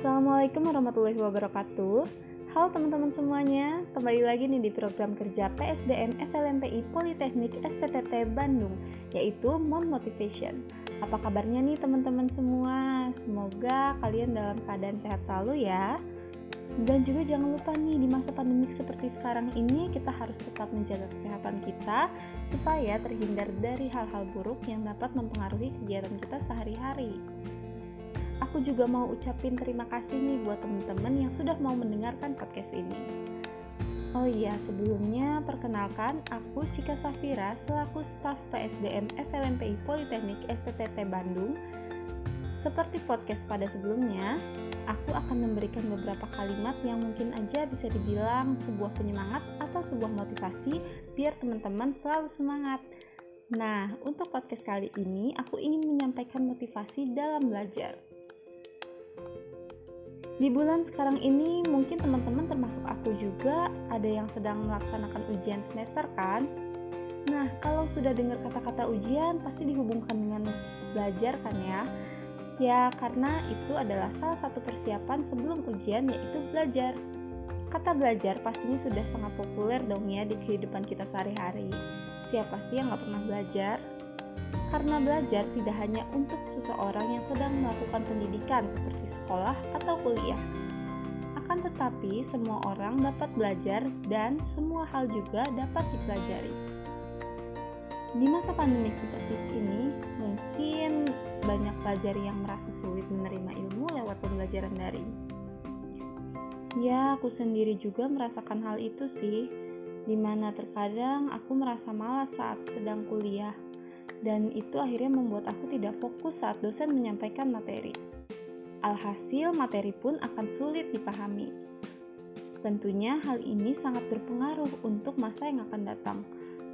Assalamualaikum warahmatullahi wabarakatuh. Halo teman-teman semuanya Kembali lagi nih di program kerja PSDM SLMPI Politeknik SPTT Bandung Yaitu Mom Motivation. Apa kabarnya nih teman-teman semua? Semoga kalian dalam keadaan sehat selalu ya. Dan juga jangan lupa nih di masa pandemik seperti sekarang ini kita harus tetap menjaga kesehatan kita supaya terhindar dari hal-hal buruk yang dapat mempengaruhi kegiatan kita sehari-hari aku juga mau ucapin terima kasih nih buat teman-teman yang sudah mau mendengarkan podcast ini. Oh iya, sebelumnya perkenalkan aku Cika Safira selaku staf PSDM SLMPI Politeknik STTT Bandung. Seperti podcast pada sebelumnya, aku akan memberikan beberapa kalimat yang mungkin aja bisa dibilang sebuah penyemangat atau sebuah motivasi biar teman-teman selalu semangat. Nah, untuk podcast kali ini aku ingin menyampaikan motivasi dalam belajar. Di bulan sekarang ini mungkin teman-teman termasuk aku juga ada yang sedang melaksanakan ujian semester kan? Nah, kalau sudah dengar kata-kata ujian pasti dihubungkan dengan belajar kan ya? Ya, karena itu adalah salah satu persiapan sebelum ujian yaitu belajar. Kata belajar pastinya sudah sangat populer dong ya di kehidupan kita sehari-hari. Siapa sih yang nggak pernah belajar? Karena belajar tidak hanya untuk seseorang yang sedang melakukan pendidikan seperti sekolah atau kuliah. Akan tetapi, semua orang dapat belajar dan semua hal juga dapat dipelajari. Di masa pandemi seperti ini, mungkin banyak pelajar yang merasa sulit menerima ilmu lewat pembelajaran daring. Ya, aku sendiri juga merasakan hal itu sih, di mana terkadang aku merasa malas saat sedang kuliah dan itu akhirnya membuat aku tidak fokus saat dosen menyampaikan materi. Alhasil, materi pun akan sulit dipahami. Tentunya hal ini sangat berpengaruh untuk masa yang akan datang,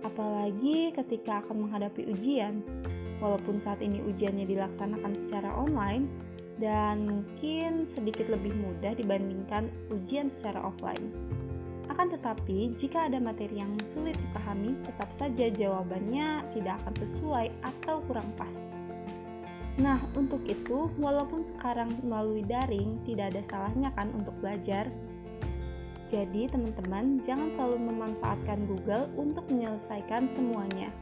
apalagi ketika akan menghadapi ujian. Walaupun saat ini ujiannya dilaksanakan secara online dan mungkin sedikit lebih mudah dibandingkan ujian secara offline. Akan tetapi, jika ada materi yang sulit dipahami, tetap saja jawabannya tidak akan sesuai atau kurang pas. Nah, untuk itu, walaupun sekarang melalui daring, tidak ada salahnya kan untuk belajar. Jadi, teman-teman, jangan selalu memanfaatkan Google untuk menyelesaikan semuanya.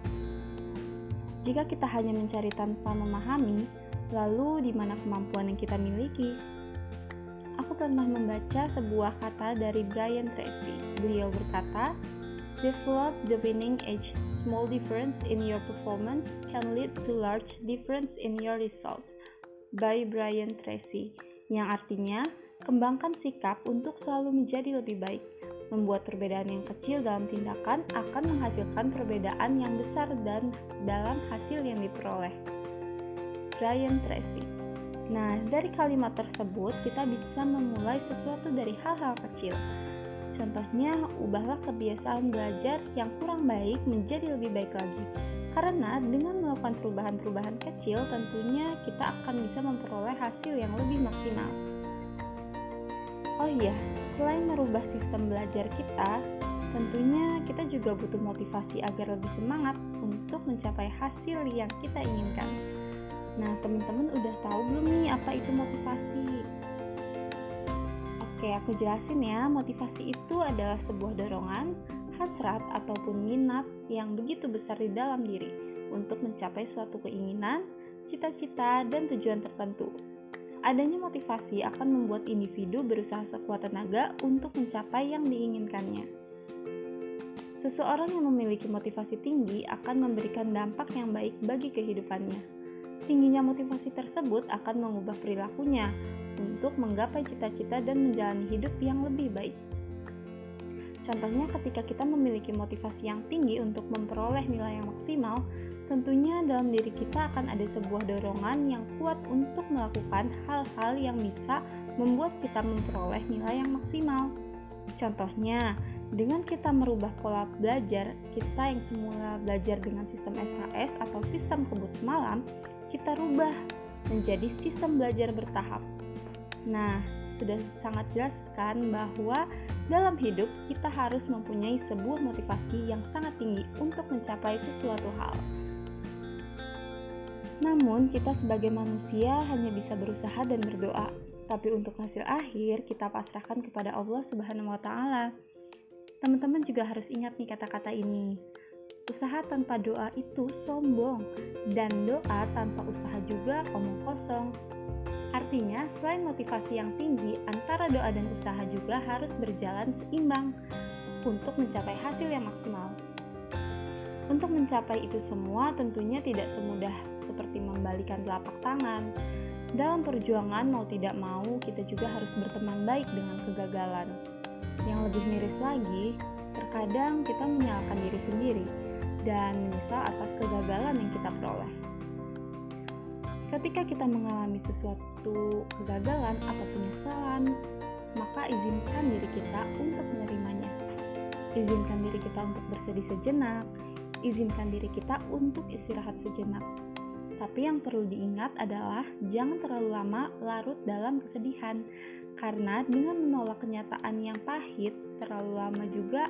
Jika kita hanya mencari tanpa memahami, lalu di mana kemampuan yang kita miliki? Pernah membaca sebuah kata dari Brian Tracy. Beliau berkata, Develop the winning edge. Small difference in your performance can lead to large difference in your results. By Brian Tracy. Yang artinya, kembangkan sikap untuk selalu menjadi lebih baik. Membuat perbedaan yang kecil dalam tindakan akan menghasilkan perbedaan yang besar dan dalam hasil yang diperoleh. Brian Tracy Nah, dari kalimat tersebut kita bisa memulai sesuatu dari hal-hal kecil. Contohnya, ubahlah kebiasaan belajar yang kurang baik menjadi lebih baik lagi. Karena dengan melakukan perubahan-perubahan kecil, tentunya kita akan bisa memperoleh hasil yang lebih maksimal. Oh iya, selain merubah sistem belajar kita, tentunya kita juga butuh motivasi agar lebih semangat untuk mencapai hasil yang kita inginkan. Nah, teman-teman udah tahu belum nih apa itu motivasi? Oke, aku jelasin ya. Motivasi itu adalah sebuah dorongan, hasrat ataupun minat yang begitu besar di dalam diri untuk mencapai suatu keinginan, cita-cita, dan tujuan tertentu. Adanya motivasi akan membuat individu berusaha sekuat tenaga untuk mencapai yang diinginkannya. Seseorang yang memiliki motivasi tinggi akan memberikan dampak yang baik bagi kehidupannya Tingginya motivasi tersebut akan mengubah perilakunya untuk menggapai cita-cita dan menjalani hidup yang lebih baik. Contohnya ketika kita memiliki motivasi yang tinggi untuk memperoleh nilai yang maksimal, tentunya dalam diri kita akan ada sebuah dorongan yang kuat untuk melakukan hal-hal yang bisa membuat kita memperoleh nilai yang maksimal. Contohnya, dengan kita merubah pola belajar kita yang semula belajar dengan sistem SHS atau sistem kebut semalam, kita rubah menjadi sistem belajar bertahap. Nah, sudah sangat jelas kan bahwa dalam hidup kita harus mempunyai sebuah motivasi yang sangat tinggi untuk mencapai sesuatu hal. Namun, kita sebagai manusia hanya bisa berusaha dan berdoa. Tapi untuk hasil akhir kita pasrahkan kepada Allah Subhanahu wa taala. Teman-teman juga harus ingat nih kata-kata ini. Usaha tanpa doa itu sombong dan doa tanpa usaha juga omong kosong. Artinya, selain motivasi yang tinggi, antara doa dan usaha juga harus berjalan seimbang untuk mencapai hasil yang maksimal. Untuk mencapai itu semua tentunya tidak semudah seperti membalikan telapak tangan. Dalam perjuangan mau tidak mau kita juga harus berteman baik dengan kegagalan. Yang lebih miris lagi, terkadang kita menyalahkan diri sendiri dan menyesal atas kegagalan yang kita peroleh. Ketika kita mengalami sesuatu kegagalan atau penyesalan, maka izinkan diri kita untuk menerimanya. Izinkan diri kita untuk bersedih sejenak, izinkan diri kita untuk istirahat sejenak. Tapi yang perlu diingat adalah jangan terlalu lama larut dalam kesedihan, karena dengan menolak kenyataan yang pahit terlalu lama juga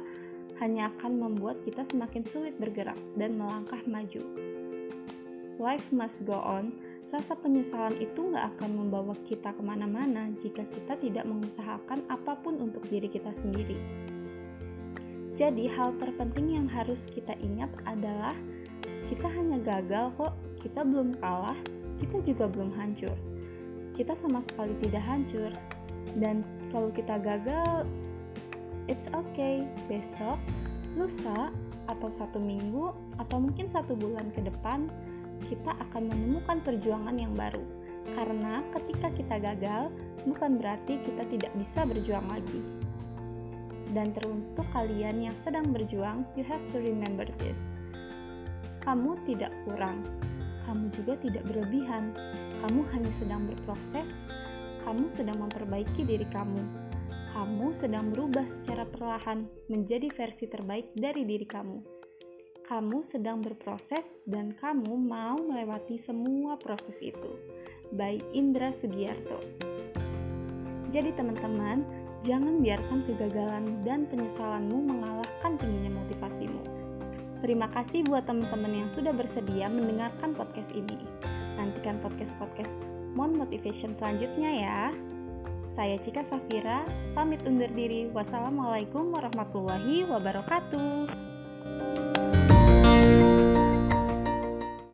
hanya akan membuat kita semakin sulit bergerak dan melangkah maju. Life must go on. Rasa penyesalan itu nggak akan membawa kita ke mana-mana jika kita tidak mengusahakan apa pun untuk diri kita sendiri. Jadi hal terpenting yang harus kita ingat adalah kita hanya gagal kok, kita belum kalah, kita juga belum hancur. Kita sama sekali tidak hancur. Dan kalau kita gagal, it's okay. Besok, lusa, atau satu minggu, atau mungkin satu bulan ke depan, kita akan menemukan perjuangan yang baru. Karena ketika kita gagal, bukan berarti kita tidak bisa berjuang lagi. Dan teruntuk kalian yang sedang berjuang, you have to remember this. Kamu tidak kurang, kamu juga tidak berlebihan. Kamu hanya sedang berproses, kamu sedang memperbaiki diri kamu. Kamu sedang berubah secara perlahan menjadi versi terbaik dari diri kamu. Kamu sedang berproses dan kamu mau melewati semua proses itu. Baik Indra Sugiarto. Jadi teman-teman, Jangan biarkan kegagalan dan penyesalanmu mengalahkan tingginya motivasimu. Terima kasih buat teman-teman yang sudah bersedia mendengarkan podcast ini. Nantikan podcast-podcast Mon Motivation selanjutnya ya. Saya Cika Safira, pamit undur diri. Wassalamualaikum warahmatullahi wabarakatuh.